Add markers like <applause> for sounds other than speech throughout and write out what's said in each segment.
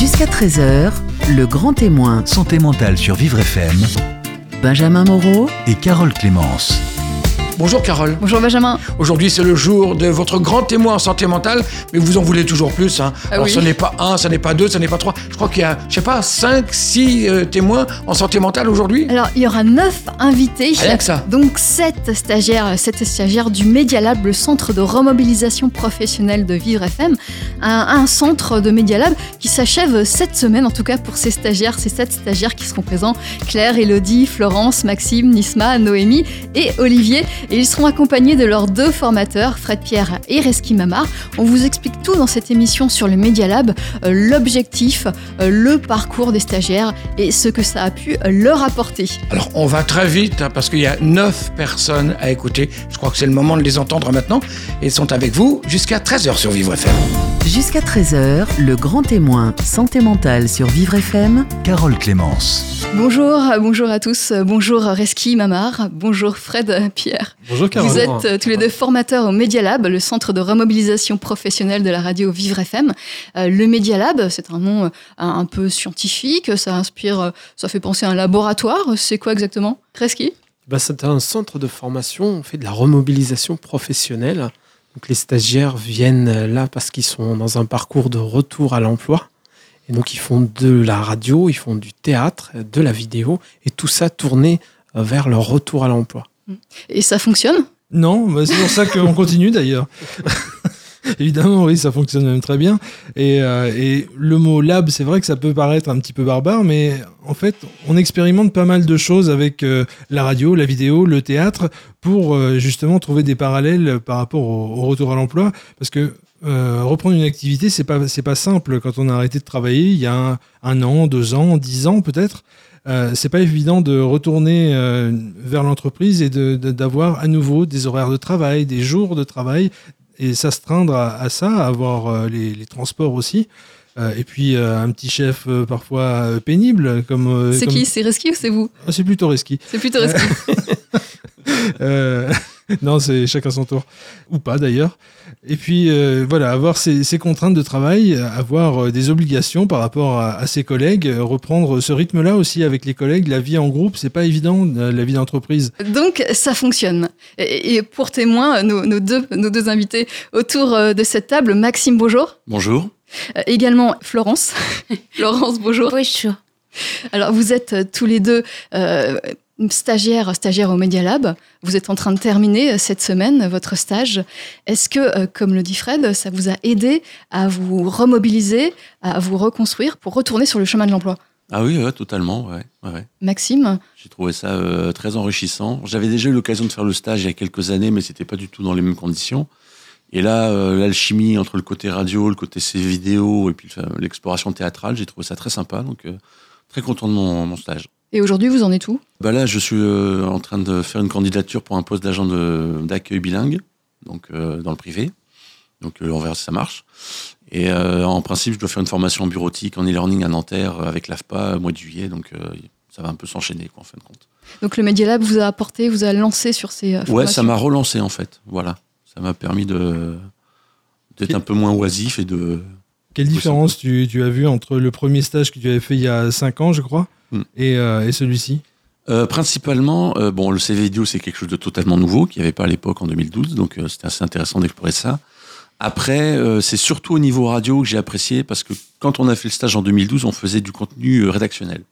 Jusqu'à 13h, le grand témoin, Santé mentale sur Vivre FM Benjamin Moreau, et Carole Clémence. Bonjour Carole. Bonjour Benjamin. Aujourd'hui c'est le jour de votre grand témoin en santé mentale, mais vous en voulez toujours plus. Hein. Ah Alors oui. ce n'est pas un, ce n'est pas deux, ce n'est pas trois. Je crois qu'il y a, je sais pas, cinq, six euh, témoins en santé mentale aujourd'hui. Alors, il y aura neuf invités. Rien que ça. Donc, sept stagiaires, sept stagiaires du Media Lab, le centre de remobilisation professionnelle de Vivre FM. Un, un centre de Media Lab qui s'achève cette semaine, en tout cas pour ces stagiaires, ces sept stagiaires qui seront présents Claire, Elodie, Florence, Maxime, Nisma, Noémie et Olivier. Et ils seront accompagnés de leurs deux formateurs, Fred Pierre et Reski Mamar. On vous explique tout dans cette émission sur le Media Lab, euh, l'objectif, euh, le parcours des stagiaires et ce que ça a pu leur apporter. Alors on va très vite hein, parce qu'il y a neuf personnes à écouter. Je crois que c'est le moment de les entendre maintenant. Ils sont avec vous jusqu'à 13h sur Vivre FM. Jusqu'à 13h, le grand témoin, santé mentale sur Vivre FM, Carole Clémence. Bonjour, bonjour à tous, bonjour Reski Mamar, bonjour Fred Pierre. Bonjour Carole. Vous êtes euh, tous les deux formateurs au Media Lab, le centre de remobilisation professionnelle de la radio Vivre FM. Euh, le Media Lab, c'est un nom euh, un, peu scientifique, ça inspire, euh, ça fait penser à un laboratoire. C'est quoi exactement Reski? Bah, c'est un centre de formation, on fait de la remobilisation professionnelle. Donc les stagiaires viennent là parce qu'ils sont dans un parcours de retour à l'emploi. Et donc ils font de la radio, ils font du théâtre, de la vidéo, et tout ça tourné euh, vers leur retour à l'emploi. Et ça fonctionne? Non, bah, c'est pour ça qu'on continue d'ailleurs. <laughs> <laughs> Évidemment, oui, ça fonctionne même très bien. Et, euh, et le mot lab, c'est vrai que ça peut paraître un petit peu barbare, mais en fait, on expérimente pas mal de choses avec euh, la radio, la vidéo, le théâtre, pour euh, justement trouver des parallèles par rapport au, retour à l'emploi. Parce que reprendre une activité, c'est pas pas simple quand on a arrêté de travailler il y a un, an, deux ans, dix ans peut-être. Euh, c'est pas évident de retourner vers l'entreprise et d'avoir à nouveau des horaires de travail, des jours de travail et s'astreindre à, à ça, avoir euh, les, les transports aussi. Euh, et puis euh, un petit chef euh, parfois pénible comme. C'est comme- qui? C'est Reski ou c'est vous? Ah, C'est plutôt risqué. C'est plutôt Reski. <laughs> <laughs> Non, c'est chacun son tour. Ou pas d'ailleurs. Et puis euh, voilà, avoir ces, ces contraintes de travail, avoir euh, des obligations par rapport à, à ses collègues, euh, reprendre ce rythme-là aussi avec les collègues. La vie en groupe, c'est pas évident, la vie d'entreprise. Donc ça fonctionne. Et, et pour témoin, nos, nos deux, nos deux invités autour de cette table, Maxime, bonjour. Bonjour. Euh, également Florence. <laughs> Florence, bonjour. Bonjour. Alors vous êtes euh, tous les deux euh, stagiaires, stagiaires au Media Lab. Vous êtes en train de terminer euh, cette semaine votre stage. Est-ce que, euh, comme le dit Fred, ça vous a aidé à vous remobiliser, à vous reconstruire pour retourner sur le chemin de l'emploi? Ah oui, ouais, totalement, ouais, ouais, ouais. Maxime, J'ai trouvé ça euh, très enrichissant. J'avais déjà eu l'occasion de faire le stage il y a quelques années, mais c'était pas du tout dans les mêmes conditions. Et là, euh, l'alchimie entre le côté radio, le côté ces vidéos et puis l'exploration théâtrale, j'ai trouvé ça très sympa. Donc, euh, très content de mon, mon stage. Et aujourd'hui vous en êtes où? Bah là, je suis euh, en train de faire une candidature pour un poste d'agent d'accueil bilingue, donc euh, dans le privé. Donc euh, on verra si ça marche. Et euh, en principe, je dois faire une formation en bureautique, en e-learning à Nanterre avec l'AFPA au mois de juillet. Donc euh, ça va un peu s'enchaîner, quoi, en fin de compte. Donc le Media Lab vous a apporté, vous a lancé sur ces euh, Ouais, ça m'a relancé en fait. Voilà, ça m'a permis de d'être un peu moins oisif et de. Quelle différence tu, tu as vu entre le premier stage que tu avais fait il y a 5 ans, je crois, Hmm. et, euh, et celui-ci Euh, principalement, euh, bon, le CV vidéo c'est quelque chose de totalement nouveau qu'il n'y avait pas à l'époque en 2012, donc euh, c'était assez intéressant d'explorer ça. Après, euh, c'est surtout au niveau radio que j'ai apprécié parce que quand on a fait le stage en 2012, on faisait du contenu euh, rédactionnel.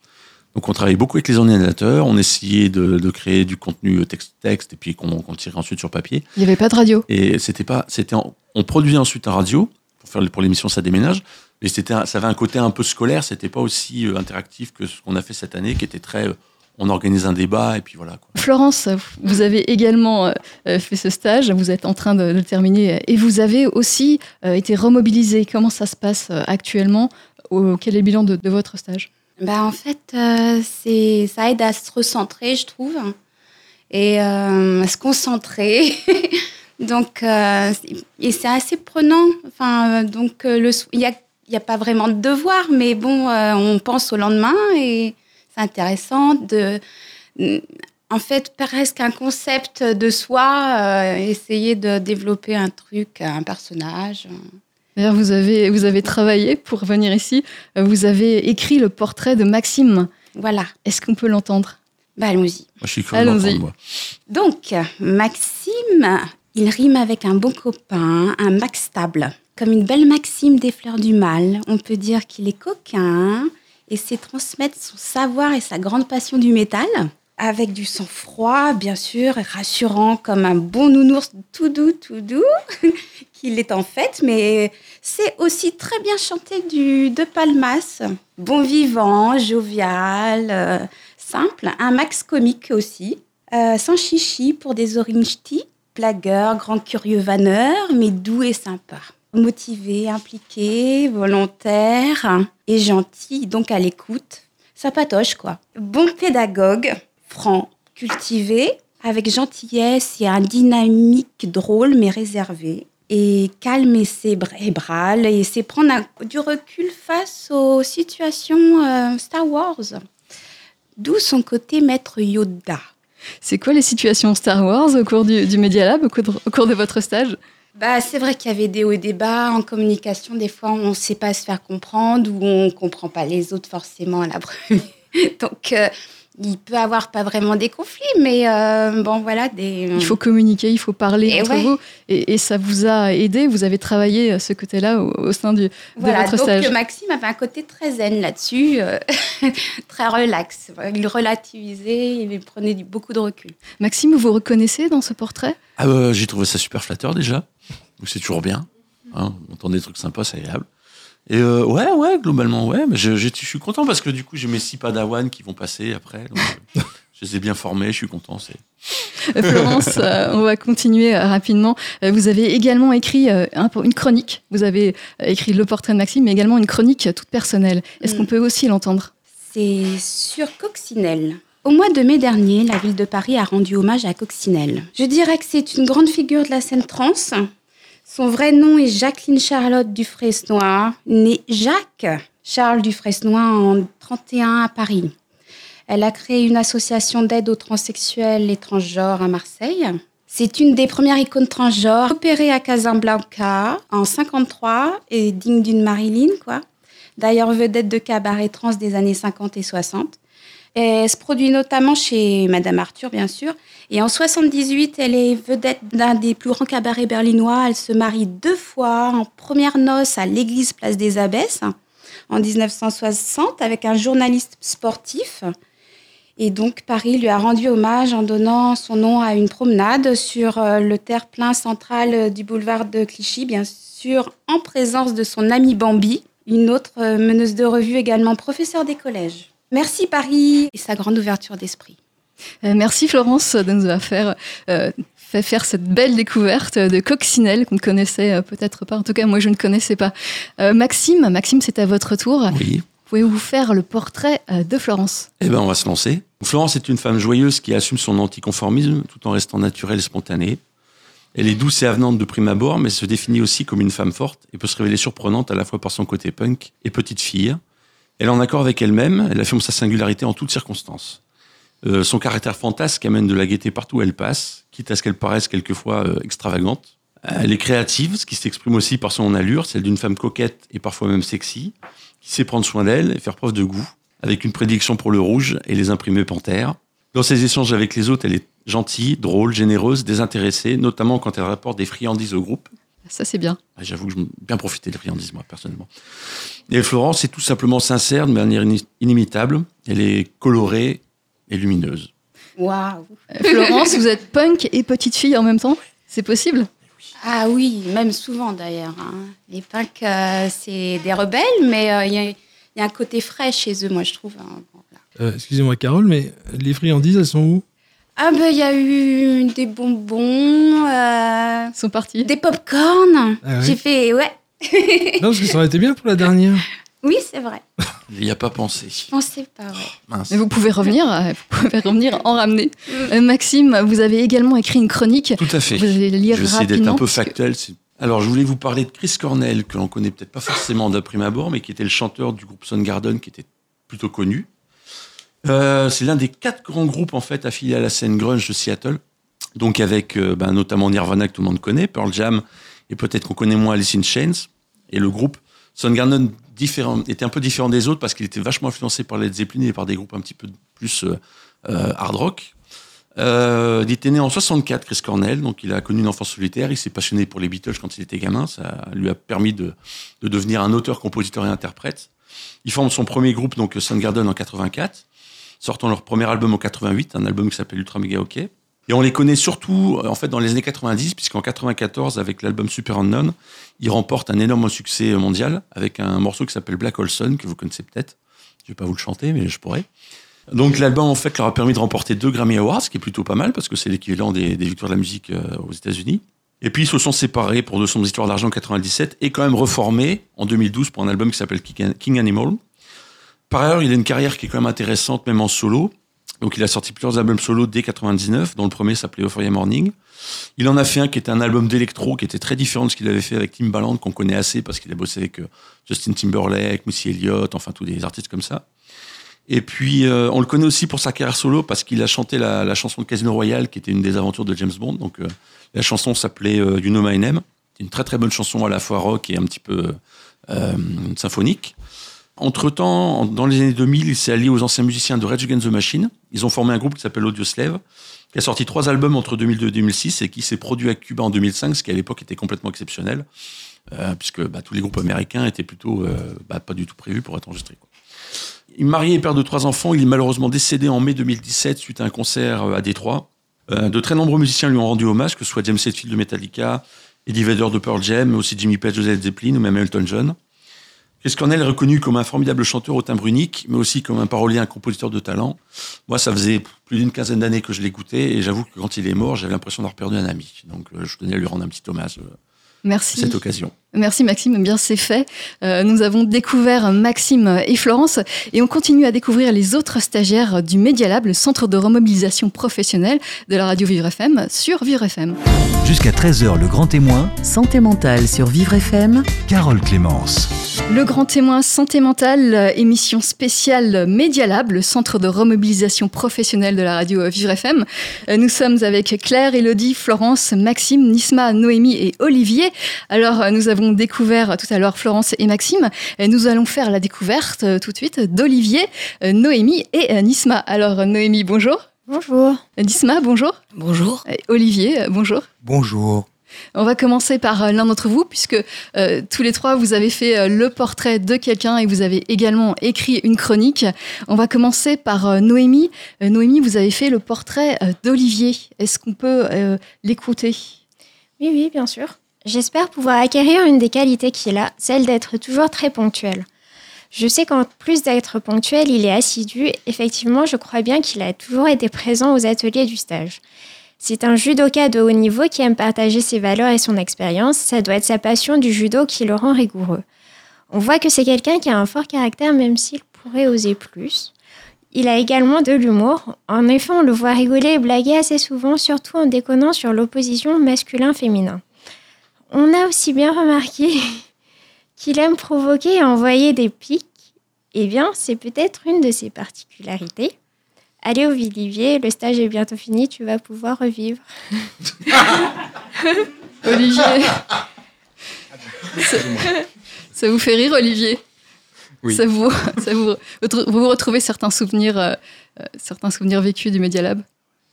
Donc on travaillait beaucoup avec les ordinateurs, on essayait de, de créer du contenu texte-texte et puis qu'on tirait ensuite sur papier. Il n'y avait pas de radio. Et c'était pas, c'était, en- on produisait ensuite en radio pour faire pour l'émission ça déménage. Mais c'était, un- ça avait un côté un peu scolaire. C'était pas aussi euh, interactif que ce qu'on a fait cette année, qui était très, euh, on organise un débat et puis voilà. Quoi. Florence, vous avez également euh, fait ce stage, vous êtes en train de, le terminer et vous avez aussi euh, été remobilisé. Comment ça se passe euh, actuellement Au- Quel est le bilan de, de votre stage? Bah, en fait, euh, c'est, ça aide à se recentrer, je trouve, et euh, à se concentrer. <laughs> donc, euh, et c'est assez prenant. Enfin, donc, euh, le, il n'y a, il y a pas vraiment de devoir, mais bon, euh, on pense au lendemain et c'est intéressant de. En fait, presque un concept de soi, euh, essayer de développer un truc, un personnage. D'ailleurs, vous avez, vous avez travaillé pour venir ici. Euh, Vous avez écrit le portrait de Maxime. Voilà. Est-ce qu'on peut l'entendre? Bah, allons-y. Je suis Allons-y. Donc, Maxime, il rime avec un bon copain, un max stable. Comme une belle maxime des fleurs du mal, on peut dire qu'il est coquin et sait transmettre son savoir et sa grande passion du métal. Avec du sang-froid, bien sûr, rassurant comme un bon nounours tout doux, tout doux, <laughs> qu'il est en fait, mais c'est aussi très bien chanter du de Palmas. Bon vivant, jovial, euh, simple, un max comique aussi. Euh, sans chichi pour des orange tea. Blagueur, grand curieux vanneur, mais doux et sympa. Motivé, impliqué, volontaire et gentil, donc à l'écoute. Ça patoche, quoi. Bon pédagogue, franc, cultivé, avec gentillesse et un dynamique drôle mais réservé. Et calme et cérébral, et c'est prendre du recul face aux situations euh, Star Wars. D'où son côté maître Yoda. C'est quoi les situations Star Wars au cours du, Media Lab, au cours de votre stage? Bah, c'est vrai qu'il y avait des hauts et des bas en communication. Des fois, on ne sait pas se faire comprendre ou on ne comprend pas les autres forcément à la <laughs> première. Donc, euh, il peut avoir pas vraiment des conflits, mais euh, bon, voilà. Des... Il faut communiquer, il faut parler Et entre ouais. vous. Et, et ça vous a aidé? Vous avez travaillé euh, ce côté-là au, au sein du, de Voilà, votre donc stage? Maxime avait un côté très zen là-dessus, euh, <laughs> très relax. Il relativisait, il prenait du, beaucoup de recul. Maxime, vous vous reconnaissez dans ce portrait? Ah, euh, j'ai trouvé ça super flatteur déjà. Donc c'est toujours bien. Hein, on entend des trucs sympas, c'est agréable. Et euh, ouais, ouais, globalement, ouais. Mais je, je- je suis content parce que du coup, j'ai mes six padawans qui vont passer après. donc, euh, <laughs> je les ai bien formés, je suis content. C'est... Euh, Florence, <laughs> euh, on va continuer euh, rapidement. Euh, Vous avez également écrit euh, un- une chronique. Vous avez écrit le portrait de Maxime, mais également une chronique toute personnelle. Est-ce qu'on peut aussi l'entendre? C'est sur Coccinelle. Au mois de mai dernier, la ville de Paris a rendu hommage à Coccinelle. Je dirais que c'est une grande figure de la scène trans. Son vrai nom est Jacqueline Charlotte Dufresnoy, née Jacques Charles Dufresnoy en 31 à Paris. Elle a créé une association d'aide aux transsexuels et transgenres à Marseille. C'est une des premières icônes transgenres opérée à Casablanca en 53 et digne d'une Marilyn, quoi d'ailleurs vedette de cabaret trans des années 50 et 60. Elle se produit notamment chez Madame Arthur, bien sûr. Et en 78, elle est vedette d'un des plus grands cabarets berlinois. Elle se marie deux fois en première noce à l'église Place des Abbesses en 1960 avec un journaliste sportif. Et donc Paris lui a rendu hommage en donnant son nom à une promenade sur euh, le terre-plein central euh, du boulevard de Clichy, bien sûr en présence de son amie Bambi, une autre euh, meneuse de revue également professeure des collèges. Merci Paris et sa grande ouverture d'esprit. Euh, Merci Florence de nous avoir fait, euh, fait faire cette belle découverte de coccinelle qu'on ne connaissait euh, peut-être pas. En tout cas, moi, je ne connaissais pas. Euh, Maxime, Maxime, c'est à votre tour. Oui. Pouvez-vous faire le portrait euh, de Florence? Eh ben, on va se lancer. Florence est une femme joyeuse qui assume son anticonformisme tout en restant naturelle et spontanée. Elle est douce et avenante de prime abord, mais se définit aussi comme une femme forte et peut se révéler surprenante à la fois par son côté punk et petite fille. Elle est en accord avec elle-même, elle affirme sa singularité en toutes circonstances. Euh, son caractère fantasque amène de la gaieté partout où elle passe, quitte à ce qu'elle paraisse quelquefois euh, extravagante. Elle est créative, ce qui s'exprime aussi par son allure, celle d'une femme coquette et parfois même sexy, qui sait prendre soin d'elle et faire preuve de goût, avec une prédilection pour le rouge et les imprimés panthères. Dans ses échanges avec les autres, elle est gentille, drôle, généreuse, désintéressée, notamment quand elle rapporte des friandises au groupe. Ça, c'est bien. Ah, J'avoue que j'ai bien profité des friandises, moi, personnellement. Et Florence est tout simplement sincère, de manière ini- inimitable. Elle est colorée et lumineuse. Waouh Euh, Florence, vous êtes punk et petite fille en même temps? C'est possible? Ah oui, même souvent d'ailleurs. hein. Les punks, euh, c'est des rebelles, mais euh, il y, a- il y a un côté frais chez eux, moi je trouve. hein. Bon. Euh, Excusez-moi, Carole, mais les friandises, elles sont où? Ah ben il y a eu des bonbons, euh, Ils sont partis. des pop-corn. Ah oui. J'ai fait, ouais. Non, parce que ça aurait été bien pour la dernière. <laughs> Oui, c'est vrai. Il n'y a pas pensé. Je pensais pas, ouais. Mince. Mais vous pouvez revenir, euh, vous pouvez revenir en ramener. Euh, Maxime, vous avez également écrit une chronique. Tout à fait. Vous allez lire Je vais essayer d'être rapidement. un peu que- factuel. Alors, je voulais vous parler de Chris Cornell, que l'on connaît peut-être pas forcément d'un prime abord, mais qui était le chanteur du groupe Soundgarden, qui était plutôt connu. Euh, c'est l'un des quatre grands groupes en fait affiliés à la scène grunge de Seattle, donc avec euh, ben, notamment Nirvana que tout le monde connaît, Pearl Jam, et peut-être qu'on connaît moins Alice in Chains. Et le groupe Soundgarden différent, était un peu différent des autres parce qu'il était vachement influencé par Led Zeppelin et par des groupes un petit peu plus euh, hard rock. Il était né en 64, Chris Cornell, donc il a connu une enfance solitaire. Il s'est passionné pour les Beatles quand il était gamin. Ça lui a permis de, de devenir un auteur, compositeur et interprète. Ils forment son premier groupe, donc Soundgarden, en 84, sortant leur premier album en 88, un album qui s'appelle Ultra Mega OK. Et on les connaît surtout, en fait, dans les années 90, puisqu'en 94, avec l'album Super Unknown, ils remportent un énorme succès mondial avec un morceau qui s'appelle Black Hole Sun, que vous connaissez peut-être. Je vais pas vous le chanter, mais je pourrais. Donc l'album en fait leur a permis de remporter deux Grammy Awards, ce qui est plutôt pas mal parce que c'est l'équivalent des, des, victoires de la musique euh, aux États-Unis. Et puis ils se sont séparés pour De son histoire d'argent en 97 et quand même reformés en 2012 pour un album qui s'appelle King Animal. Par ailleurs, il a une carrière qui est quand même intéressante, même en solo. Donc il a sorti plusieurs albums solo dès 99, dont le premier s'appelait Euphoria Morning. Il en a fait un qui était un album d'électro, qui était très différent de ce qu'il avait fait avec Timbaland, qu'on connaît assez parce qu'il a bossé avec euh, Justin Timberlake, Missy Elliott, enfin tous des artistes comme ça. Et puis, euh, on le connaît aussi pour sa carrière solo parce qu'il a chanté la, chanson de Casino Royale, qui était une des aventures de James Bond. Donc, euh, la chanson s'appelait You Know My Name. Une très très bonne chanson à la fois rock et un petit peu symphonique. Entre-temps, dans les années 2000, il s'est allié aux anciens musiciens de Rage Against the Machine. Ils ont formé un groupe qui s'appelle Audio Slave, qui a sorti trois albums entre 2002 et 2006 et qui s'est produit à Cuba en 2005, ce qui à l'époque était complètement exceptionnel, euh, puisque bah, tous les groupes américains étaient plutôt bah, pas du tout prévus pour être enregistrés. Il est marié et père de trois enfants. Il est malheureusement décédé en mai 2017 suite à un concert à Détroit. Euh, de très nombreux musiciens lui ont rendu hommage, que ce soit James Hetfield de Metallica, Eddie Vedder de Pearl Jam, mais aussi Jimmy Page de Zeppelin ou même Elton John. Chris Cornell est reconnu comme un formidable chanteur au timbre unique, mais aussi comme un parolier, un compositeur de talent. Moi, ça faisait plus d'une quinzaine d'années que je l'écoutais, et j'avoue que quand il est mort, j'avais l'impression d'avoir perdu un ami. Donc, euh, je tenais à lui rendre un petit hommage. Euh, Merci. cette occasion. Merci Maxime, bien c'est fait. Euh, nous avons découvert Maxime et Florence et on continue à découvrir les autres stagiaires du Media Lab, le centre de remobilisation professionnelle de la radio Vivre FM sur Vivre FM. Jusqu'à 13h, le grand témoin. Santé mentale sur Vivre FM. Carole Clémence. Le grand témoin santé mentale, émission spéciale Media Lab, le centre de remobilisation professionnelle de la radio Vivre FM. Nous sommes avec Claire, Elodie, Florence, Maxime, Nisma, Noémie et Olivier. Alors, nous avons découvert tout à l'heure Florence et Maxime. Et nous allons faire la découverte tout de suite d'Olivier, Noémie et Nisma. Alors, Noémie, bonjour. Bonjour. Nisma, bonjour. Bonjour. Et Olivier, bonjour. Bonjour. On va commencer par l'un d'entre vous, puisque euh, tous les trois, vous avez fait euh, le portrait de quelqu'un et vous avez également écrit une chronique. On va commencer par euh, Noémie. Noémie, vous avez fait le portrait d'Olivier. Est-ce qu'on peut l'écouter? Oui, oui, bien sûr. J'espère pouvoir acquérir une des qualités qu'il a, celle d'être toujours très ponctuel. Je sais qu'en plus d'être ponctuel, il est assidu. Effectivement, je crois bien qu'il a toujours été présent aux ateliers du stage. C'est un judoka de haut niveau qui aime partager ses valeurs et son expérience. Ça doit être sa passion du judo qui le rend rigoureux. On voit que c'est quelqu'un qui a un fort caractère même s'il pourrait oser plus. Il a également de l'humour. En effet, on le voit rigoler et blaguer assez souvent, surtout en déconnant sur l'opposition masculin-féminin. On a aussi bien remarqué <laughs> qu'il aime provoquer et envoyer des pics. Eh bien, c'est peut-être une de ses particularités. Allez au Olivier, le stage est bientôt fini, tu vas pouvoir revivre. <laughs> Olivier. ça, ça, vous fait rire, Olivier? Oui. Ça vous, ça vous, vous retrouvez certains souvenirs, euh, certains souvenirs vécus du Media Lab?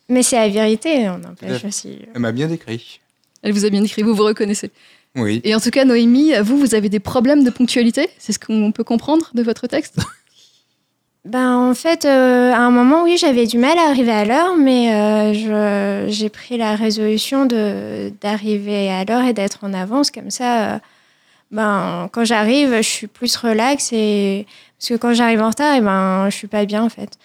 Mais c'est la vérité, on empêche aussi. Elle m'a bien décrit. Elle vous a bien écrit, vous vous reconnaissez. Oui. Et en tout cas, Noémie, vous, vous avez des problèmes de ponctualité? C'est ce qu'on peut comprendre de votre texte? <laughs> Ben, en fait, euh, à un moment, oui, j'avais du mal à arriver à l'heure, mais euh, j'ai pris la résolution de- d'arriver à l'heure et d'être en avance. Comme ça, euh, ben, quand j'arrive, je suis plus relax. Et... Parce que quand j'arrive en retard, et ben, je suis pas bien, en fait.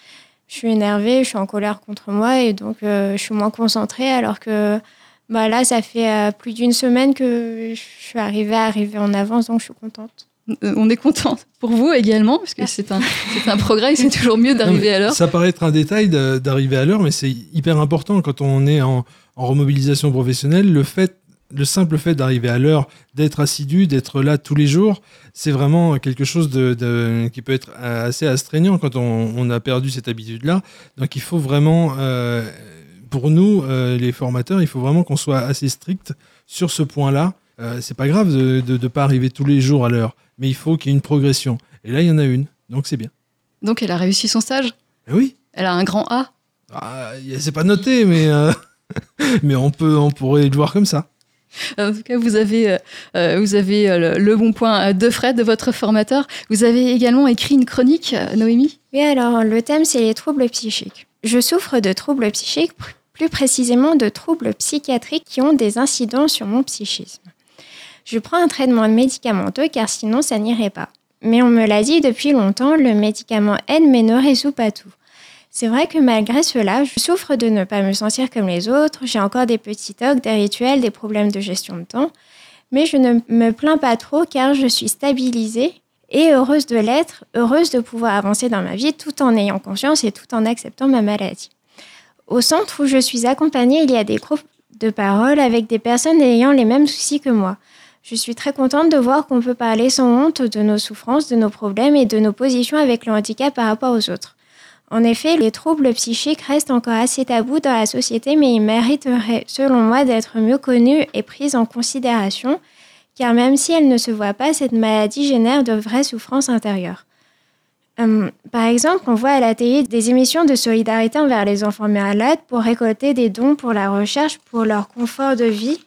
Je suis énervée, je suis en colère contre moi, et donc euh, je suis moins concentrée, alors que ben, là, ça fait euh, plus d'une semaine que je suis arrivée à arriver en avance, donc je suis contente. Euh, On est content pour vous également, parce que c'est un, c'est un progrès, c'est toujours mieux d'arriver à l'heure. Ça paraît être un détail d'arriver à l'heure, mais c'est hyper important quand on est en, en remobilisation professionnelle. Le fait, le simple fait d'arriver à l'heure, d'être assidu, d'être là tous les jours, c'est vraiment quelque chose de, de- qui peut être assez astreignant quand on, on a perdu cette habitude-là. Donc il faut vraiment, euh, pour nous, euh, les formateurs, il faut vraiment qu'on soit assez strict sur ce point-là. euh, c'est pas grave de ne pas arriver tous les jours à l'heure, mais il faut qu'il y ait une progression. Et là, il y en a une, donc c'est bien. Donc elle a réussi son stage Eh oui. Elle a un grand A Ah, c'est pas noté, mais, euh, <laughs> mais on, peut, on pourrait le voir comme ça. En tout cas, vous avez, euh, euh, vous avez euh, le, le bon point euh, de Fred, de votre formateur. Vous avez également écrit une chronique, euh, Noémie? Oui, alors le thème, c'est les troubles psychiques. Je souffre de troubles psychiques, plus précisément de troubles psychiatriques qui ont des incidents sur mon psychisme. Je prends un traitement médicamenteux car sinon ça n'irait pas. Mais on me l'a dit depuis longtemps, le médicament aide mais ne résout pas tout. C'est vrai que malgré cela, je souffre de ne pas me sentir comme les autres, j'ai encore des petits tocs, des rituels, des problèmes de gestion de temps, mais je ne me plains pas trop car je suis stabilisée et heureuse de l'être, heureuse de pouvoir avancer dans ma vie tout en ayant conscience et tout en acceptant ma maladie. Au centre où je suis accompagnée, il y a des groupes de parole avec des personnes ayant les mêmes soucis que moi. Je suis très contente de voir qu'on peut parler sans honte de nos souffrances, de nos problèmes et de nos positions avec le handicap par rapport aux autres. En effet, les troubles psychiques restent encore assez tabous dans la société, mais ils mériteraient, selon moi, d'être mieux connus et pris en considération, car même si elle ne se voit pas, cette maladie génère de vraies souffrances intérieures. Hum, par exemple, on voit à la télé des émissions de solidarité envers les enfants malades pour récolter des dons pour la recherche, pour leur confort de vie.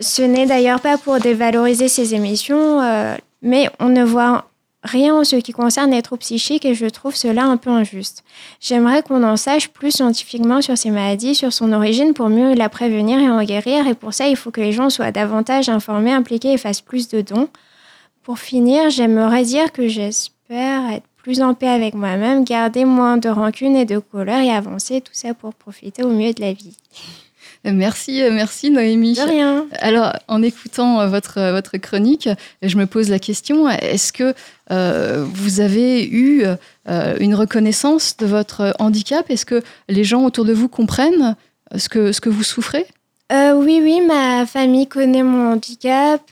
Ce n'est d'ailleurs pas pour dévaloriser ces émissions, euh, mais on ne voit rien en ce qui concerne les troubles psychiques et je trouve cela un peu injuste. J'aimerais qu'on en sache plus scientifiquement sur ces maladies, sur son origine pour mieux la prévenir et en guérir et pour ça il faut que les gens soient davantage informés, impliqués et fassent plus de dons. Pour finir, j'aimerais dire que j'espère être plus en paix avec moi-même, garder moins de rancune et de colère et avancer, tout ça pour profiter au mieux de la vie. Merci, euh, merci Noémie. De rien. Alors, en écoutant euh, votre, euh, votre chronique, je me pose la question, est-ce que euh, vous avez eu euh, une reconnaissance de votre handicap? Est-ce que les gens autour de vous comprennent ce que, ce que vous souffrez? Euh, oui, oui, ma famille connaît mon handicap.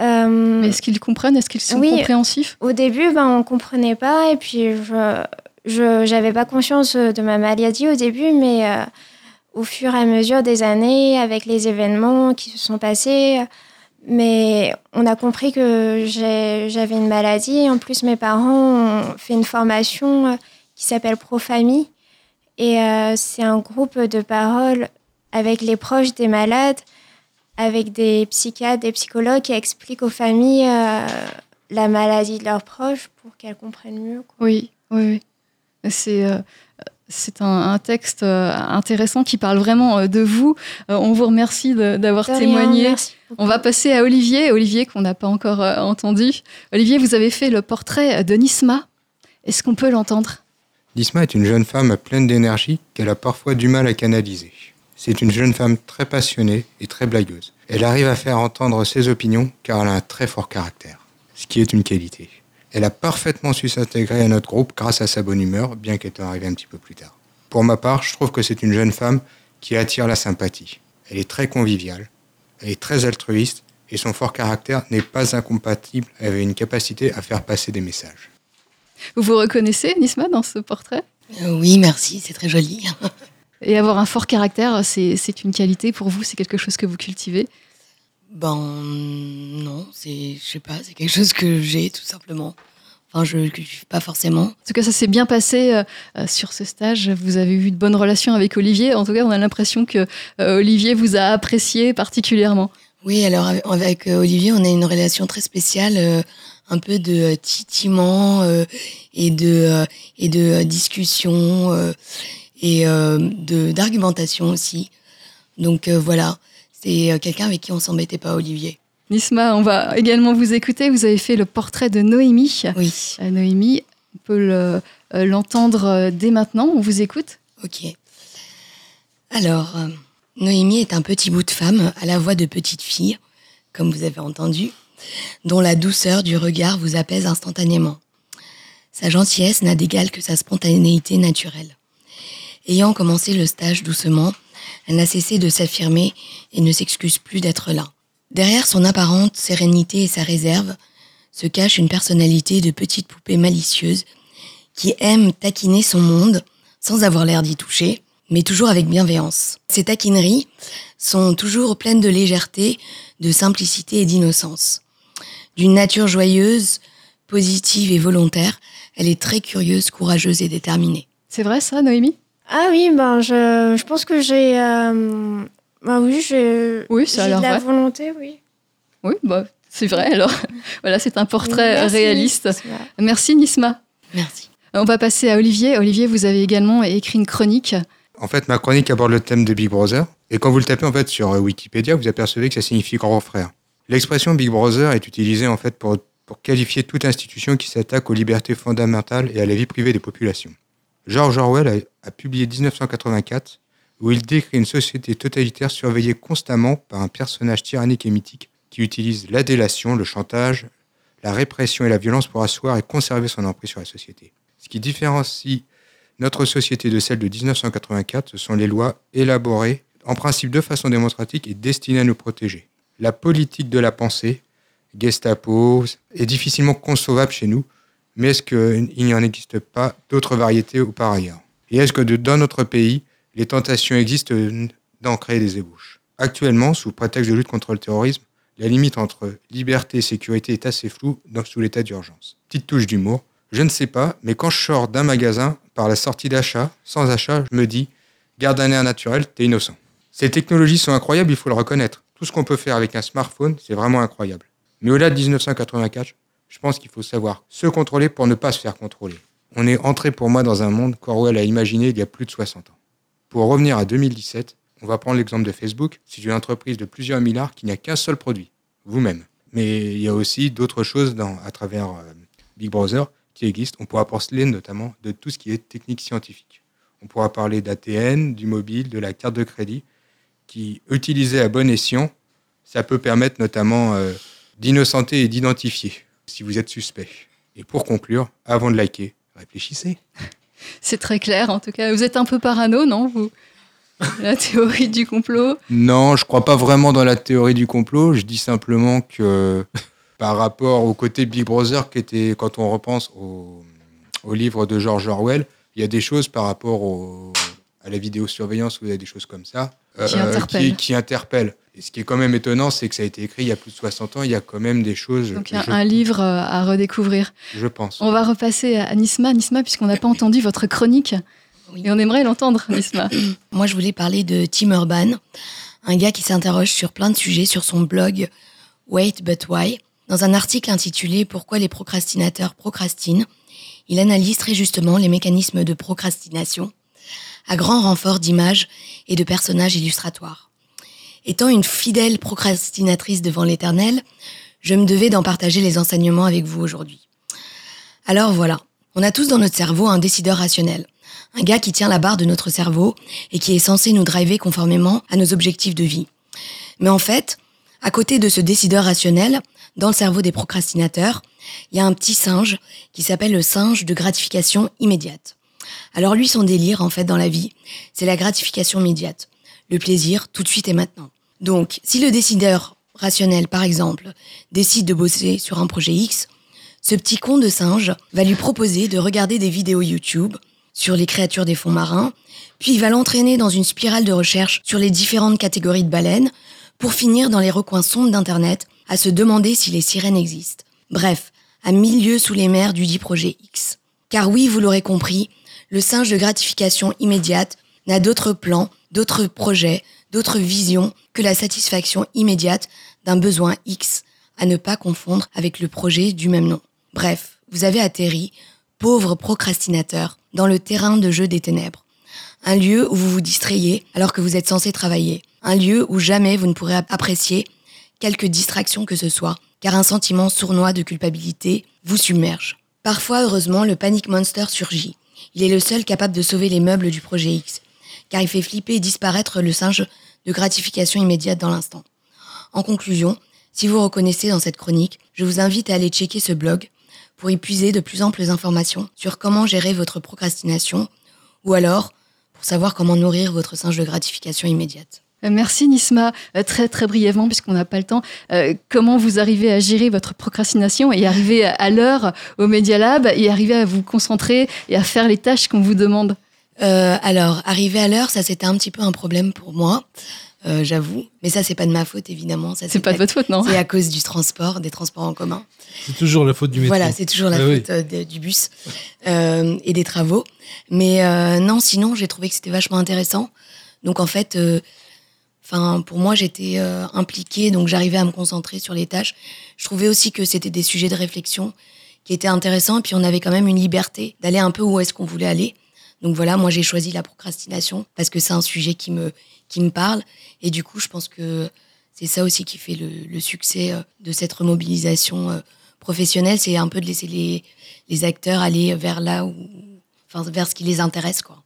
Euh, euh, Est-ce qu'ils comprennent? Est-ce qu'ils sont Oui. compréhensifs? Au début, ben, on comprenait pas et puis je j'avais pas conscience de ma maladie au début, mais euh, au fur et à mesure des années, avec les événements qui se sont passés, mais on a compris que j'avais une maladie. En plus, mes parents ont fait une formation euh, qui s'appelle Profamie et euh, c'est un groupe de parole avec les proches des malades, avec des psychiatres, des psychologues qui expliquent aux familles euh, la maladie de leurs proches pour qu'elles comprennent mieux. quoi. Oui, oui, oui. C'est euh, c'est un, un texte euh, intéressant qui parle vraiment euh, de vous. Euh, on vous remercie d'avoir témoigné. On va passer à Olivier, Olivier qu'on n'a pas encore euh, entendu. Olivier, vous avez fait le portrait de Nisma. Est-ce qu'on peut l'entendre? Disma est une jeune femme pleine d'énergie qu'elle a parfois du mal à canaliser. C'est une jeune femme très passionnée et très blagueuse. Elle arrive à faire entendre ses opinions car elle a un très fort caractère, ce qui est une qualité. Elle a parfaitement su s'intégrer à notre groupe grâce à sa bonne humeur, bien qu'elle soit arrivée un petit peu plus tard. Pour ma part, je trouve que c'est une jeune femme qui attire la sympathie. Elle est très conviviale, elle est très altruiste et son fort caractère n'est pas incompatible avec une capacité à faire passer des messages. Vous vous reconnaissez, Nisma, dans ce portrait? Euh, oui, merci, c'est très joli. <laughs> Et avoir un fort caractère, c'est une qualité pour vous C'est quelque chose que vous cultivez? Ben non, c'est, je sais pas, c'est quelque chose que j'ai tout simplement. Enfin, je ne pas forcément. En tout cas, ça s'est bien passé euh, euh, sur ce stage. Vous avez eu de bonnes relations avec Olivier. En tout cas, on a l'impression que euh, Olivier vous a apprécié particulièrement. Oui, alors avec- Olivier, on a une relation très spéciale, euh, un peu de euh, et de euh, et de discussion et euh, de d'argumentation aussi. Donc euh, voilà, c'est euh, quelqu'un avec qui on s'embêtait pas, Olivier. Nisma, on va également vous écouter. Vous avez fait le portrait de Noémie. Oui. Noémie, on peut le- l'entendre dès maintenant. On vous écoute. Ok. Alors, Noémie est un petit bout de femme à la voix de petite fille, comme vous avez entendu, dont la douceur du regard vous apaise instantanément. Sa gentillesse n'a d'égal que sa spontanéité naturelle. Ayant commencé le stage doucement, elle n'a cessé de s'affirmer et ne s'excuse plus d'être là. Derrière son apparente sérénité et sa réserve se cache une personnalité de petite poupée malicieuse qui aime taquiner son monde sans avoir l'air d'y toucher, mais toujours avec bienveillance. Ces taquineries sont toujours pleines de légèreté, de simplicité et d'innocence. D'une nature joyeuse, positive et volontaire, elle est très curieuse, courageuse et déterminée. C'est vrai ça, Noémie? Ah oui, ben je, je pense que j'ai. euh, ben oui, j'ai. Oui, ça a j'ai l'air de la vrai. volonté, oui. Oui, bah, c'est vrai alors. <laughs> voilà, c'est un portrait Merci, réaliste. Nisma. Merci Nisma. Merci. On va passer à Olivier. Olivier, vous avez également écrit une chronique. En fait, ma chronique aborde le thème de Big Brother. Et quand vous le tapez en fait sur euh, Wikipédia, vous apercevez que ça signifie grand frère. L'expression Big Brother est utilisée en fait pour, pour qualifier toute institution qui s'attaque aux libertés fondamentales et à la vie privée des populations. George Orwell a, publié 1984 où il décrit une société totalitaire surveillée constamment par un personnage tyrannique et mythique qui utilise la délation, le chantage, la répression et la violence pour asseoir et conserver son emprise sur la société. Ce qui différencie notre société de celle de 1984, ce sont les lois élaborées en principe de façon démocratique et destinées à nous protéger. La politique de la pensée, Gestapo, est difficilement concevable chez nous, mais est-ce qu'il n'y en existe pas d'autres variétés ou par ailleurs? Et est-ce que dans notre pays, les tentations existent d'en créer des ébauches? Actuellement, sous prétexte de lutte contre le terrorisme, la limite entre liberté et sécurité est assez floue dans, sous l'état d'urgence. Petite touche d'humour. Je ne sais pas, mais quand je sors d'un magasin, par la sortie d'achat, sans achat, je me dis, garde un air naturel, t'es innocent. Ces technologies sont incroyables, il faut le reconnaître. Tout ce qu'on peut faire avec un smartphone, c'est vraiment incroyable. Mais au-delà de 1984, je pense qu'il faut savoir se contrôler pour ne pas se faire contrôler. On est entré pour moi dans un monde qu'Orwell a imaginé il y a plus de 60 ans. Pour revenir à 2017, on va prendre l'exemple de Facebook. C'est une entreprise de plusieurs milliards qui n'a qu'un seul produit, vous-même. Mais il y a aussi d'autres choses à travers euh, Big Brother qui existent. On pourra parler notamment de tout ce qui est technique scientifique. On pourra parler d'ATN, du mobile, de la carte de crédit, qui, utilisée à bon escient, ça peut permettre notamment euh, d'innocenter et d'identifier si vous êtes suspect. Et pour conclure, avant de liker, réfléchissez. <laughs> C'est très clair en tout cas. Vous êtes un peu parano, non vous? La théorie du complot? Non, je crois pas vraiment dans la théorie du complot. Je dis simplement que <laughs> par rapport au côté Big Brother qui était, quand on repense au, au livre de George Orwell, il y a des choses par rapport au- à la vidéosurveillance, vous avez des choses comme ça, Qui interpellent. qui, qui interpellent. Et ce qui est quand même étonnant, c'est que ça a été écrit il y a plus de 60 ans, il y a quand même des choses, Donc il y a je, un livre euh, à redécouvrir. je pense. On va repasser à Nisma. Nisma, puisqu'on n'a pas entendu votre chronique. Oui. Et on aimerait l'entendre, Nisma. <coughs> Moi, je voulais parler de Tim Urban, un gars qui s'interroge sur plein de sujets sur son blog Wait But Why. Dans un article intitulé Pourquoi les procrastinateurs procrastinent, il analyse très justement les mécanismes de procrastination à grand renfort d'images et de personnages illustratoires. Étant une fidèle procrastinatrice devant l'éternel, je me devais d'en partager les enseignements avec vous aujourd'hui. Alors voilà, on a tous dans notre cerveau un décideur rationnel, un gars qui tient la barre de notre cerveau et qui est censé nous driver conformément à nos objectifs de vie. Mais en fait, à côté de ce décideur rationnel, dans le cerveau des procrastinateurs, il y a un petit singe qui s'appelle le singe de gratification immédiate. Alors lui, son délire, en fait, dans la vie, c'est la gratification immédiate. Le plaisir, tout de suite et maintenant. Donc, si le décideur rationnel, par exemple, décide de bosser sur un projet X, ce petit con de singe va lui proposer de regarder des vidéos YouTube sur les créatures des fonds marins, puis va l'entraîner dans une spirale de recherche sur les différentes catégories de baleines, pour finir dans les recoins sombres d'Internet à se demander si les sirènes existent. Bref, à mille lieues sous les mers du dit projet X. Car oui, vous l'aurez compris, le singe de gratification immédiate n'a d'autres plans, d'autres projets, d'autres visions que la satisfaction immédiate d'un besoin X, à ne pas confondre avec le projet du même nom. Bref, vous avez atterri, pauvre procrastinateur, dans le terrain de jeu des ténèbres. Un lieu où vous vous distrayez alors que vous êtes censé travailler. Un lieu où jamais vous ne pourrez apprécier quelque distraction que ce soit, car un sentiment sournois de culpabilité vous submerge. Parfois, heureusement, le panic monster surgit. Il est le seul capable de sauver les meubles du projet X, car il fait flipper et disparaître le singe de gratification immédiate dans l'instant. En conclusion, si vous reconnaissez dans cette chronique, je vous invite à aller checker ce blog pour y puiser de plus amples informations sur comment gérer votre procrastination, ou alors pour savoir comment nourrir votre singe de gratification immédiate. Euh, Merci Nisma. Euh, Très très brièvement, puisqu'on n'a pas le temps, euh, comment vous arrivez à gérer votre procrastination et arriver à- l'heure au Media Lab et arriver à vous concentrer et à faire les tâches qu'on vous demande Euh, alors, arriver à l'heure, ça c'était un petit peu un problème pour moi, euh, j'avoue. Mais ça, c'est pas de ma faute, évidemment. Ça, C'est pas de votre faute, non C'est à cause du transport, des transports en commun. C'est toujours la faute du métro. Voilà, c'est toujours la Ah faute de- du bus euh, et des travaux. Mais euh, non, sinon, j'ai trouvé que c'était vachement intéressant. Donc en fait, euh, enfin pour moi, j'étais euh, impliquée, donc j'arrivais à me concentrer sur les tâches. Je trouvais aussi que c'était des sujets de réflexion qui étaient intéressants. Et puis on avait quand même une liberté d'aller un peu où est-ce qu'on voulait aller. Donc voilà, moi j'ai choisi la procrastination parce que c'est un sujet qui me qui me parle. Et du coup, je pense que c'est ça aussi qui fait le, le succès euh, de cette remobilisation euh, professionnelle, c'est un peu de laisser les, les acteurs aller vers là où, enfin, vers ce qui les intéresse, quoi.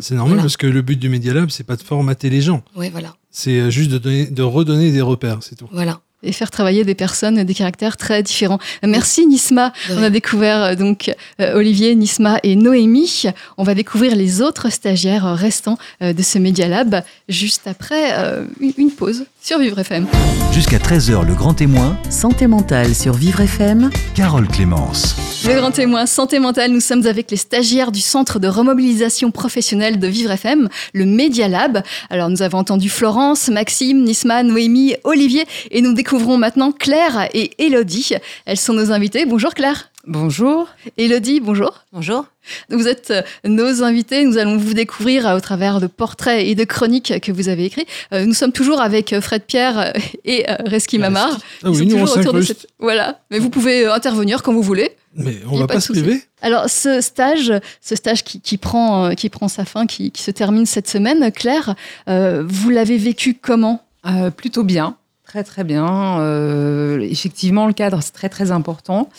C'est normal Voilà. parce que le but du Media Lab, c'est pas de formater les gens. Ouais, voilà, C'est euh, juste de, donner, de redonner des repères, c'est tout. voilà. Et faire travailler des personnes et des caractères très différents. Merci Nisma. On a découvert euh, donc euh, Olivier, Nisma et Noémie. On va découvrir les autres stagiaires restants euh, de ce Media Lab juste après une- une pause sur Vivre FM. Jusqu'à 13h, le grand témoin, Santé mentale sur Vivre FM. Carole Clémence. Le grand témoin santé mentale, nous sommes avec les stagiaires du centre de remobilisation professionnelle de Vivre FM, le Media Lab. Alors nous avons entendu Florence, Maxime, Nisma, Noémie, Olivier et nous découvrons maintenant Claire et Elodie. Elles sont nos invitées. Bonjour Claire. Bonjour. Elodie, bonjour. Bonjour. Vous êtes euh, nos invités. Nous allons vous découvrir euh, au travers de portraits et de chroniques que vous avez écrits. Euh, Nous sommes toujours avec Fred Pierre et Reski Mamar. Ah Ils oui, nous on toujours autour de cette- Voilà. Mais vous pouvez intervenir quand vous voulez. Mais on a va pas pas se priver. Alors, ce stage, ce stage qui, qui prend, qui prend sa fin, qui, qui se termine cette semaine, Claire, euh, vous l'avez vécu comment? Euh, plutôt bien, très très bien. Euh, effectivement, le cadre c'est très très important.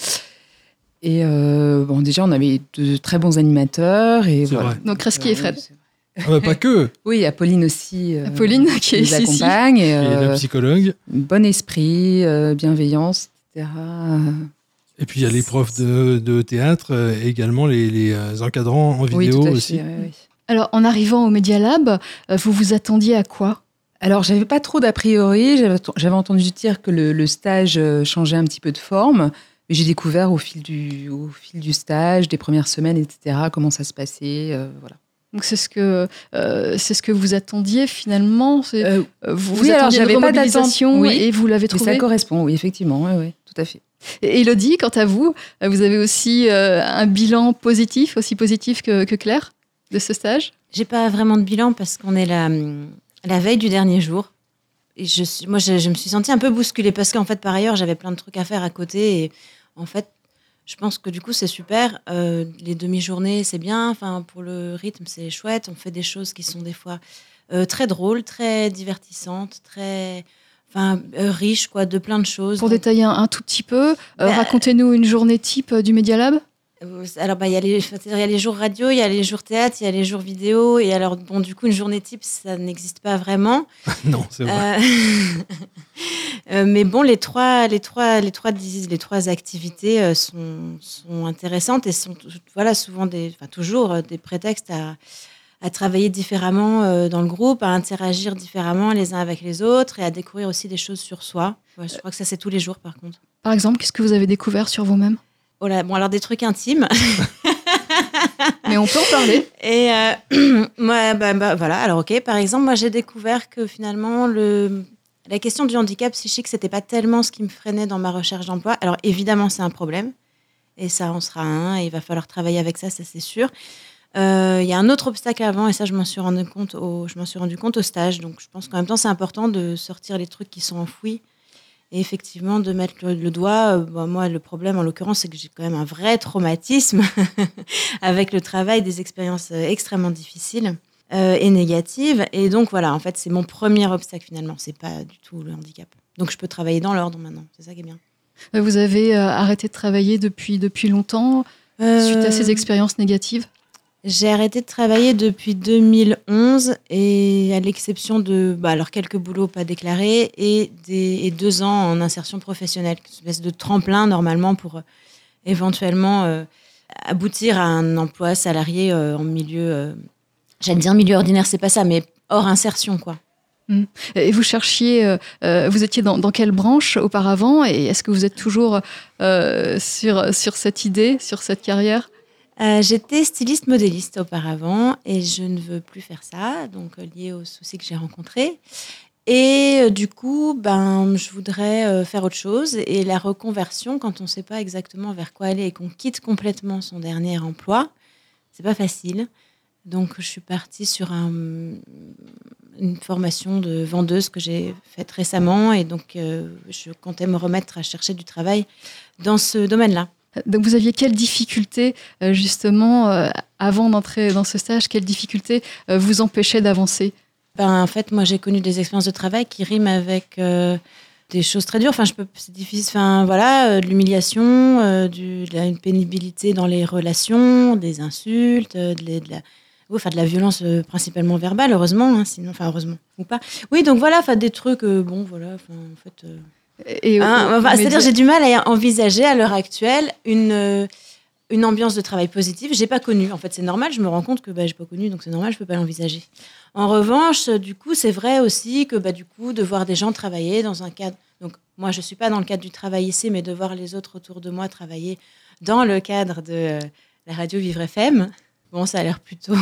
Et euh, bon, déjà, on avait de très bons animateurs et C'est voilà. vrai. Donc, Reski et Fred. Ah bah, pas que. <laughs> Oui, il y a Pauline aussi. euh, Pauline qui est ici, accompagne. Et, euh, la psychologue. bon esprit, euh, bienveillance, etc. Et puis il y a les profs de, de théâtre euh, et également les, les, euh, encadrants en Oui, vidéo tout à fait, aussi. ouais, ouais. Alors, en arrivant au Media Lab, euh, vous vous attendiez à quoi? Alors, j'avais pas trop d'a priori. J'avais entendu dire que le, le stage euh, changeait un petit peu de forme. Mais j'ai découvert au fil, du, au fil du stage, des premières semaines, etc., comment ça se passait. euh, voilà. Donc, c'est ce que euh, c'est ce que vous attendiez finalement. Euh, vous oui, vous alors, j'avais pas d'attente, oui. et vous l'avez mais trouvé. ça correspond, oui, effectivement. Oui, oui, tout à fait. Et Elodie, quant à vous, vous avez aussi euh, un bilan positif, aussi positif que, que Claire, de ce stage? J'ai pas vraiment de bilan parce qu'on est la, la veille du dernier jour. Et je moi, je, je me suis sentie un peu bousculée parce qu'en fait, par ailleurs, j'avais plein de trucs à faire à côté. Et en fait, je pense que du coup, c'est super. Euh, les demi-journées, c'est bien. Enfin, pour le rythme, c'est chouette. On fait des choses qui sont des fois euh, très drôles, très divertissantes, très. Enfin, euh, riches, quoi, de plein de choses. Pour détailler un, un tout petit peu, euh, Bah, racontez-nous une journée type euh, du Media Lab. Alors, bah, il y, a les- c'est-à-dire, il y a les jours radio, il y a les jours théâtre, il y a les jours vidéo. Et alors, bon, du coup, une journée type, ça n'existe pas vraiment. <laughs> Non, c'est vrai. Euh, <laughs> euh, mais bon, les trois, les trois, les trois, les trois activités euh, sont, sont intéressantes et sont voilà, souvent des, enfin, toujours des prétextes à, à travailler différemment dans le groupe, à interagir différemment les uns avec les autres et à découvrir aussi des choses sur soi. Ouais, je crois que ça, c'est tous les jours, par contre. Par exemple, qu'est-ce que vous avez découvert sur vous-même? Oh là, bon, alors des trucs intimes. <laughs> Mais on peut en parler. Et euh, <clears throat> moi, bah, bah, voilà. Alors, ok. Par exemple, moi, j'ai découvert que finalement, le, la question du handicap psychique, c'était pas tellement ce qui me freinait dans ma recherche d'emploi. Alors, évidemment, c'est un problème. Et ça, on sera un. Et il va falloir travailler avec ça, ça, c'est sûr. Euh, Il y a un autre obstacle avant, et ça, je m'en suis rendu compte au, je m'en suis rendu compte au stage. Donc, je pense qu'en même temps, c'est important de sortir les trucs qui sont enfouis. Et effectivement, de mettre le, le doigt. euh, bon, moi, le problème, en l'occurrence, c'est que j'ai quand même un vrai traumatisme <laughs> avec le travail, des expériences euh, extrêmement difficiles euh, et négatives. Et donc, voilà, en fait, c'est mon premier obstacle finalement. C'est pas du tout le handicap. Donc, je peux travailler dans l'ordre maintenant. C'est ça qui est bien. Vous avez euh, arrêté de travailler depuis, depuis longtemps suite à ces expériences négatives? J'ai arrêté de travailler depuis 2011 et à l'exception de bah, alors quelques boulots pas déclarés et, deux ans en insertion professionnelle, une espèce de tremplin normalement pour euh, éventuellement euh, aboutir à un emploi salarié euh, en milieu, euh, j'allais dire milieu ordinaire, c'est pas ça, mais hors insertion quoi. Hmm. Et vous cherchiez, vous étiez dans, quelle branche auparavant Et est-ce que vous êtes toujours sur, sur cette idée, sur cette carrière? Euh, J'étais styliste modéliste auparavant et je ne veux plus faire ça, donc euh, lié aux soucis que j'ai rencontrés. Et euh, du coup, ben, je voudrais faire autre chose. Et la reconversion, quand on ne sait pas exactement vers quoi aller et qu'on quitte complètement son dernier emploi, c'est pas facile. Donc, je suis partie sur un- une formation de vendeuse que j'ai faite récemment. Et donc, je comptais me remettre à chercher du travail dans ce domaine-là. Donc vous aviez quelles difficultés euh, justement euh, avant d'entrer dans ce stage Quelles difficultés euh, vous empêchaient d'avancer? Ben, en fait, moi, j'ai connu des expériences de travail qui riment avec des choses très dures. Enfin, je peux, c'est difficile. Enfin, voilà, de l'humiliation, euh, une pénibilité dans les relations, des insultes, de, la- enfin, de la violence principalement verbale, heureusement, hein, sinon, enfin, heureusement ou pas. Oui, donc voilà, enfin, des trucs, bon, voilà, en fait. Et, Hein, enfin, C'est-à-dire, j'ai du mal à envisager à l'heure actuelle une, euh, une ambiance de travail positive. J'ai pas connu. En fait, c'est normal. Je me rends compte que bah, j'ai pas connu, donc c'est normal. Je peux pas l'envisager. En revanche, euh, du coup, c'est vrai aussi que bah, du coup, de voir des gens travailler dans un cadre. Donc, moi, je suis pas dans le cadre du travail ici, mais de voir les autres autour de moi travailler dans le cadre de euh, la radio Vivre FM. Bon, ça a l'air plutôt.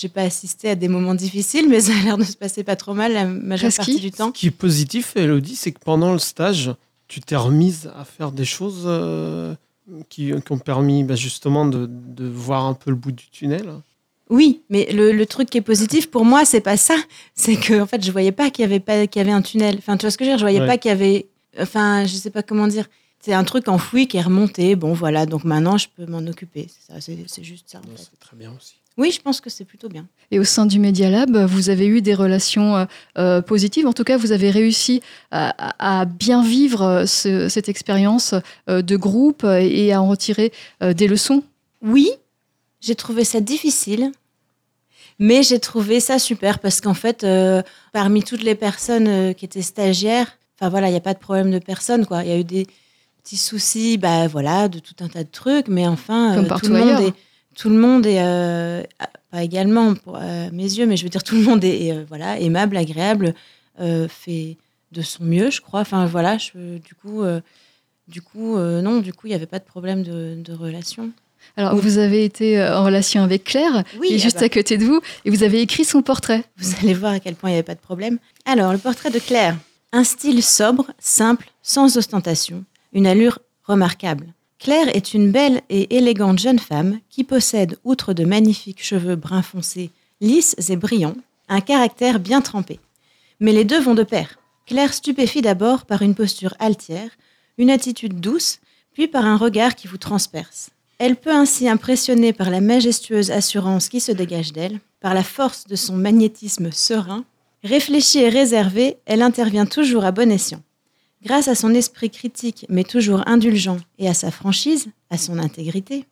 J'ai pas assisté à des moments difficiles, mais <laughs> ça a l'air de se passer pas trop mal la majeure partie du temps. Ce qui est positif, Elodie, c'est que pendant le stage, tu t'es remise à faire des choses euh, qui, qui ont permis bah, justement de, de voir un peu le bout du tunnel. Oui, mais le, le truc qui est positif pour moi, c'est pas ça. C'est que en fait, je voyais pas qu'il y avait pas qu'il y avait un tunnel. Enfin, tu vois ce que je veux dire? Je voyais Ouais. pas qu'il y avait. Enfin, je sais pas comment dire. C'est un truc enfoui qui est remonté. Bon, voilà. Donc maintenant, je peux m'en occuper. C'est ça. C'est c'est juste ça. en fait. C'est très bien aussi. Oui, je pense que c'est plutôt bien. Et au sein du Media Lab, vous avez eu des relations euh, euh, positives. En tout cas, vous avez réussi à, bien vivre euh, ce- cette expérience euh, de groupe et à en retirer euh, des leçons. Oui, j'ai trouvé ça difficile, mais j'ai trouvé ça super parce qu'en fait, euh, parmi toutes les personnes euh, qui étaient stagiaires, enfin voilà, il n'y a pas de problème de personne, quoi. Il y a eu des petits soucis, bah voilà, de tout un tas de trucs, mais enfin, Comme euh, partout tout le monde ailleurs. est, tout le monde est, euh, pas également pour euh, mes yeux, mais je veux dire, tout le monde est, euh, voilà, aimable, agréable, euh, fait de son mieux, je crois. Enfin voilà, je- du coup, euh, du coup, non, du coup, il n'y avait pas de problème de, de relation. Alors, vous avez été en relation avec Claire, Oui, qui est ah juste bah. à côté de vous, et vous avez écrit son portrait. Vous allez voir à quel point il n'y avait pas de problème. Alors, le portrait de Claire. Un style sobre, simple, sans ostentation. Une allure remarquable. Claire est une belle et élégante jeune femme qui possède, outre de magnifiques cheveux bruns foncés, lisses et brillants, un caractère bien trempé. Mais les deux vont de pair. Claire stupéfie d'abord par une posture altière, une attitude douce, puis par un regard qui vous transperce. Elle peut ainsi impressionner par la majestueuse assurance qui se dégage d'elle, par la force de son magnétisme serein. Réfléchie et réservée, elle intervient toujours à bon escient. Grâce à son esprit critique mais toujours indulgent et à sa franchise, à son intégrité,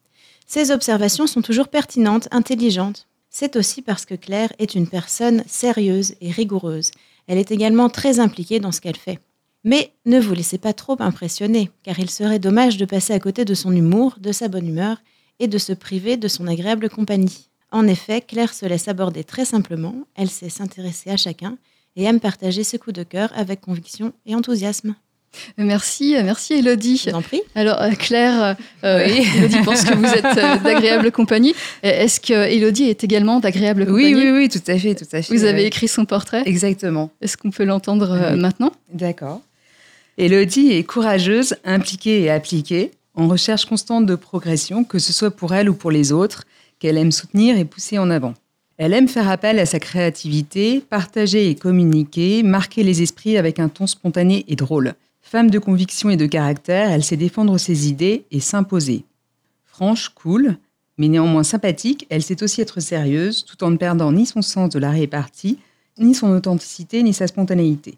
ses observations sont toujours pertinentes, intelligentes. C'est aussi parce que Claire est une personne sérieuse et rigoureuse. Elle est également très impliquée dans ce qu'elle fait. Mais ne vous laissez pas trop impressionner, car il serait dommage de passer à côté de son humour, de sa bonne humeur et de se priver de son agréable compagnie. En effet, Claire se laisse aborder très simplement, elle sait s'intéresser à chacun et aime partager ses coups de cœur avec conviction et enthousiasme. Merci, euh, merci Elodie. Je vous en prie. Alors euh, Claire, euh, Oui. Elodie pense que vous êtes euh, d'agréable compagnie. Euh, Est-ce que Elodie est également d'agréable Oui, compagnie oui, oui, tout à fait, tout à fait. Vous avez Euh, écrit son portrait. Exactement. Est-ce qu'on peut l'entendre euh, Oui. maintenant D'accord. Élodie est courageuse, impliquée et appliquée, en recherche constante de progression, que ce soit pour elle ou pour les autres, qu'elle aime soutenir et pousser en avant. Elle aime faire appel à sa créativité, partager et communiquer, marquer les esprits avec un ton spontané et drôle. Femme de conviction et de caractère, elle sait défendre ses idées et s'imposer. Franche, cool, mais néanmoins sympathique, elle sait aussi être sérieuse, tout en ne perdant ni son sens de la répartie, ni son authenticité, ni sa spontanéité.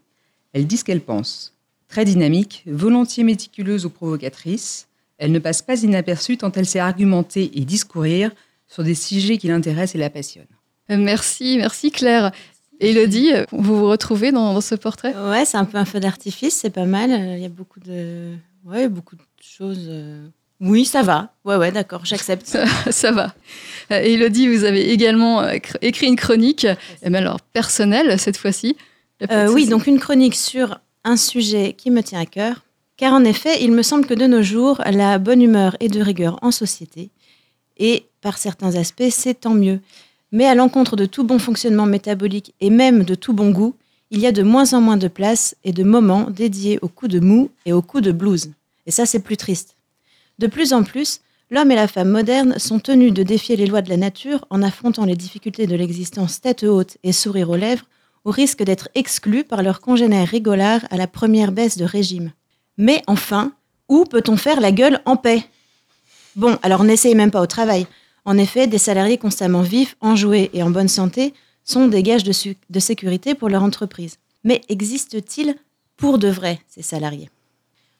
Elle dit ce qu'elle pense. Très dynamique, volontiers méticuleuse ou provocatrice, elle ne passe pas inaperçue tant elle sait argumenter et discourir sur des sujets qui l'intéressent et la passionnent. Merci, merci Claire. Elodie, vous vous retrouvez dans, dans ce portrait? Ouais, c'est un peu un feu d'artifice, c'est pas mal. Il y a beaucoup de, ouais, beaucoup de choses. euh. Oui, ça va. Ouais, ouais, d'accord, j'accepte. ça, ça va. Euh, Elodie, vous avez également euh, cr- écrit une chronique, mais alors personnelle cette fois-ci. Euh, oui, donc une chronique sur un sujet qui me tient à cœur. Car en effet, il me semble que de nos jours, la bonne humeur est de rigueur en société Et par certains aspects, c'est tant mieux. Mais à l'encontre de tout bon fonctionnement métabolique et même de tout bon goût, il y a de moins en moins de place et de moments dédiés aux coups de mou et aux coups de blues. Et ça, c'est plus triste. De plus en plus, l'homme et la femme modernes sont tenus de défier les lois de la nature en affrontant les difficultés de l'existence tête haute et sourire aux lèvres, au risque d'être exclus par leurs congénères rigolards à la première baisse de régime. Mais enfin, où peut-on faire la gueule en paix? Bon, alors n'essayez même pas au travail. En effet, des salariés constamment vifs, enjoués et en bonne santé sont des gages de, sécurité pour leur entreprise. Mais existe-t-il pour de vrai ces salariés?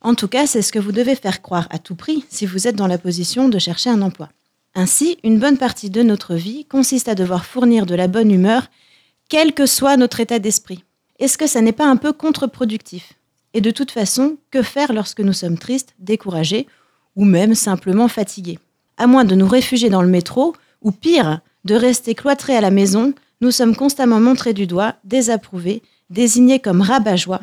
En tout cas, c'est ce que vous devez faire croire à tout prix si vous êtes dans la position de chercher un emploi. Ainsi, une bonne partie de notre vie consiste à devoir fournir de la bonne humeur, quel que soit notre état d'esprit. Est-ce que ça n'est pas un peu contre-productif? Et de toute façon, que faire lorsque nous sommes tristes, découragés ou même simplement fatigués? À moins de nous réfugier dans le métro, ou pire, de rester cloîtrés à la maison, nous sommes constamment montrés du doigt, désapprouvés, désignés comme rabat-joie.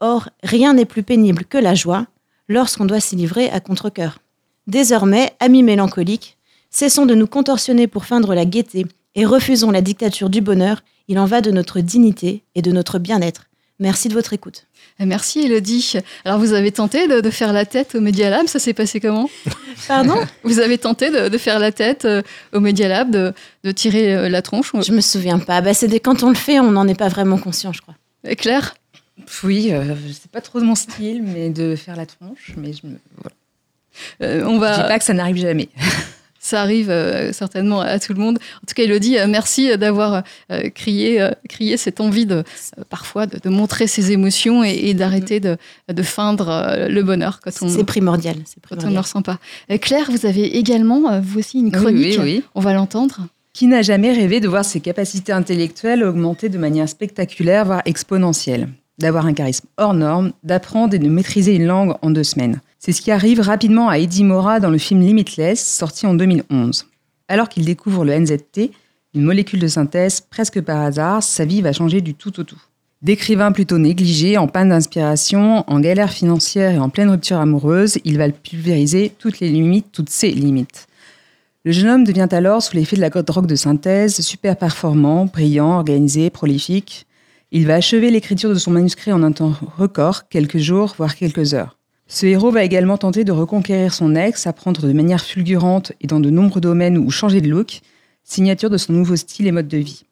Or, rien n'est plus pénible que la joie lorsqu'on doit s'y livrer à contre-coeur. Désormais, amis mélancoliques, cessons de nous contorsionner pour feindre la gaieté et refusons la dictature du bonheur. Il en va de notre dignité et de notre bien-être. Merci de votre écoute. Merci Elodie. Alors vous avez tenté de, de faire la tête au Media Lab, ça s'est passé comment? Pardon? Vous avez tenté de, de faire la tête euh, au Media Lab, de, de tirer euh, la tronche Je me souviens pas. Bah, c'est des... Quand on le fait, on n'en est pas vraiment conscient, je crois. Euh, Claire? Oui, euh, c'est pas trop de mon style, mais de faire la tronche. Mais je me. Voilà. Euh, on va... Je dis pas que ça n'arrive jamais. <laughs> Ça arrive euh, certainement à tout le monde. En tout cas, Elodie, euh, merci d'avoir euh, crié, euh, crié cette envie de, euh, parfois de, de montrer ses émotions et, et d'arrêter de, de feindre euh, le bonheur quand on, C'est primordial. C'est quand on ne primordial. le ressent pas. Claire, vous avez également, vous aussi, une Oui, chronique. oui, oui. On va l'entendre. Qui n'a jamais rêvé de voir ses capacités intellectuelles augmenter de manière spectaculaire, voire exponentielle D'avoir un charisme hors norme, d'apprendre et de maîtriser une langue en deux semaines. C'est ce qui arrive rapidement à Eddie Mora dans le film Limitless, sorti en 2011. Alors qu'il découvre le NZT, une molécule de synthèse, presque par hasard, sa vie va changer du tout au tout. D'écrivain plutôt négligé, en panne d'inspiration, en galère financière et en pleine rupture amoureuse, il va pulvériser toutes les limites, toutes ses limites. Le jeune homme devient alors, sous l'effet de la drogue de synthèse, super performant, brillant, organisé, prolifique. Il va achever l'écriture de son manuscrit en un temps record, quelques jours, voire quelques heures. Ce héros va également tenter de reconquérir son ex, apprendre de manière fulgurante et dans de nombreux domaines où changer de look, signature de son nouveau style et mode de vie.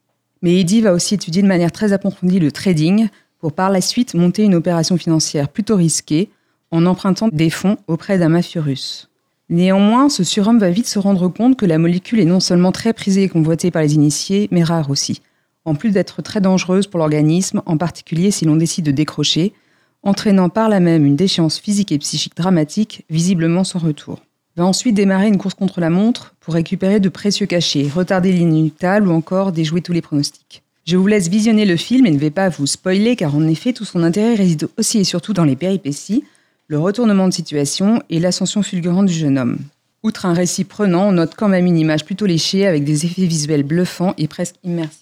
Mais Eddie va aussi étudier de manière très approfondie le trading pour par la suite monter une opération financière plutôt risquée en empruntant des fonds auprès d'un mafieux russe. Néanmoins, ce surhomme va vite se rendre compte que la molécule est non seulement très prisée et convoitée par les initiés, mais rare aussi, en plus d'être très dangereuse pour l'organisme, en particulier si l'on décide de décrocher, entraînant par là même une déchéance physique et psychique dramatique, visiblement sans retour. Va ensuite démarrer une course contre la montre pour récupérer de précieux cachets, retarder l'inéluctable ou encore déjouer tous les pronostics. Je vous laisse visionner le film et ne vais pas vous spoiler car en effet tout son intérêt réside aussi et surtout dans les péripéties, le retournement de situation et l'ascension fulgurante du jeune homme. Outre un récit prenant, on note quand même une image plutôt léchée avec des effets visuels bluffants et presque immersifs.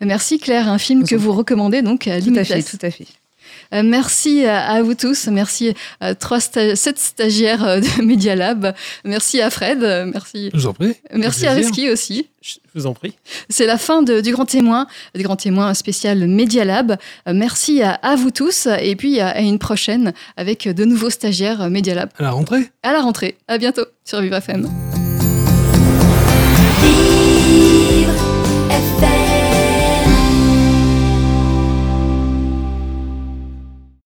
Merci Claire, un film que vous recommandez donc à Tout à fait, Limitless. tout à fait. Euh, merci à, vous tous. Merci à trois sta- sept stagiaires euh, de Media Lab. Merci à Fred. euh, Merci. Je vous en prie. Merci à. Reski aussi. Je vous en prie. C'est la fin de- du Grand Témoin, du Grand Témoin spécial Media Lab. Euh, merci à, à vous tous et puis à, à une prochaine avec de nouveaux stagiaires euh, Media Lab. À la rentrée À la rentrée. À bientôt sur Vivre FM.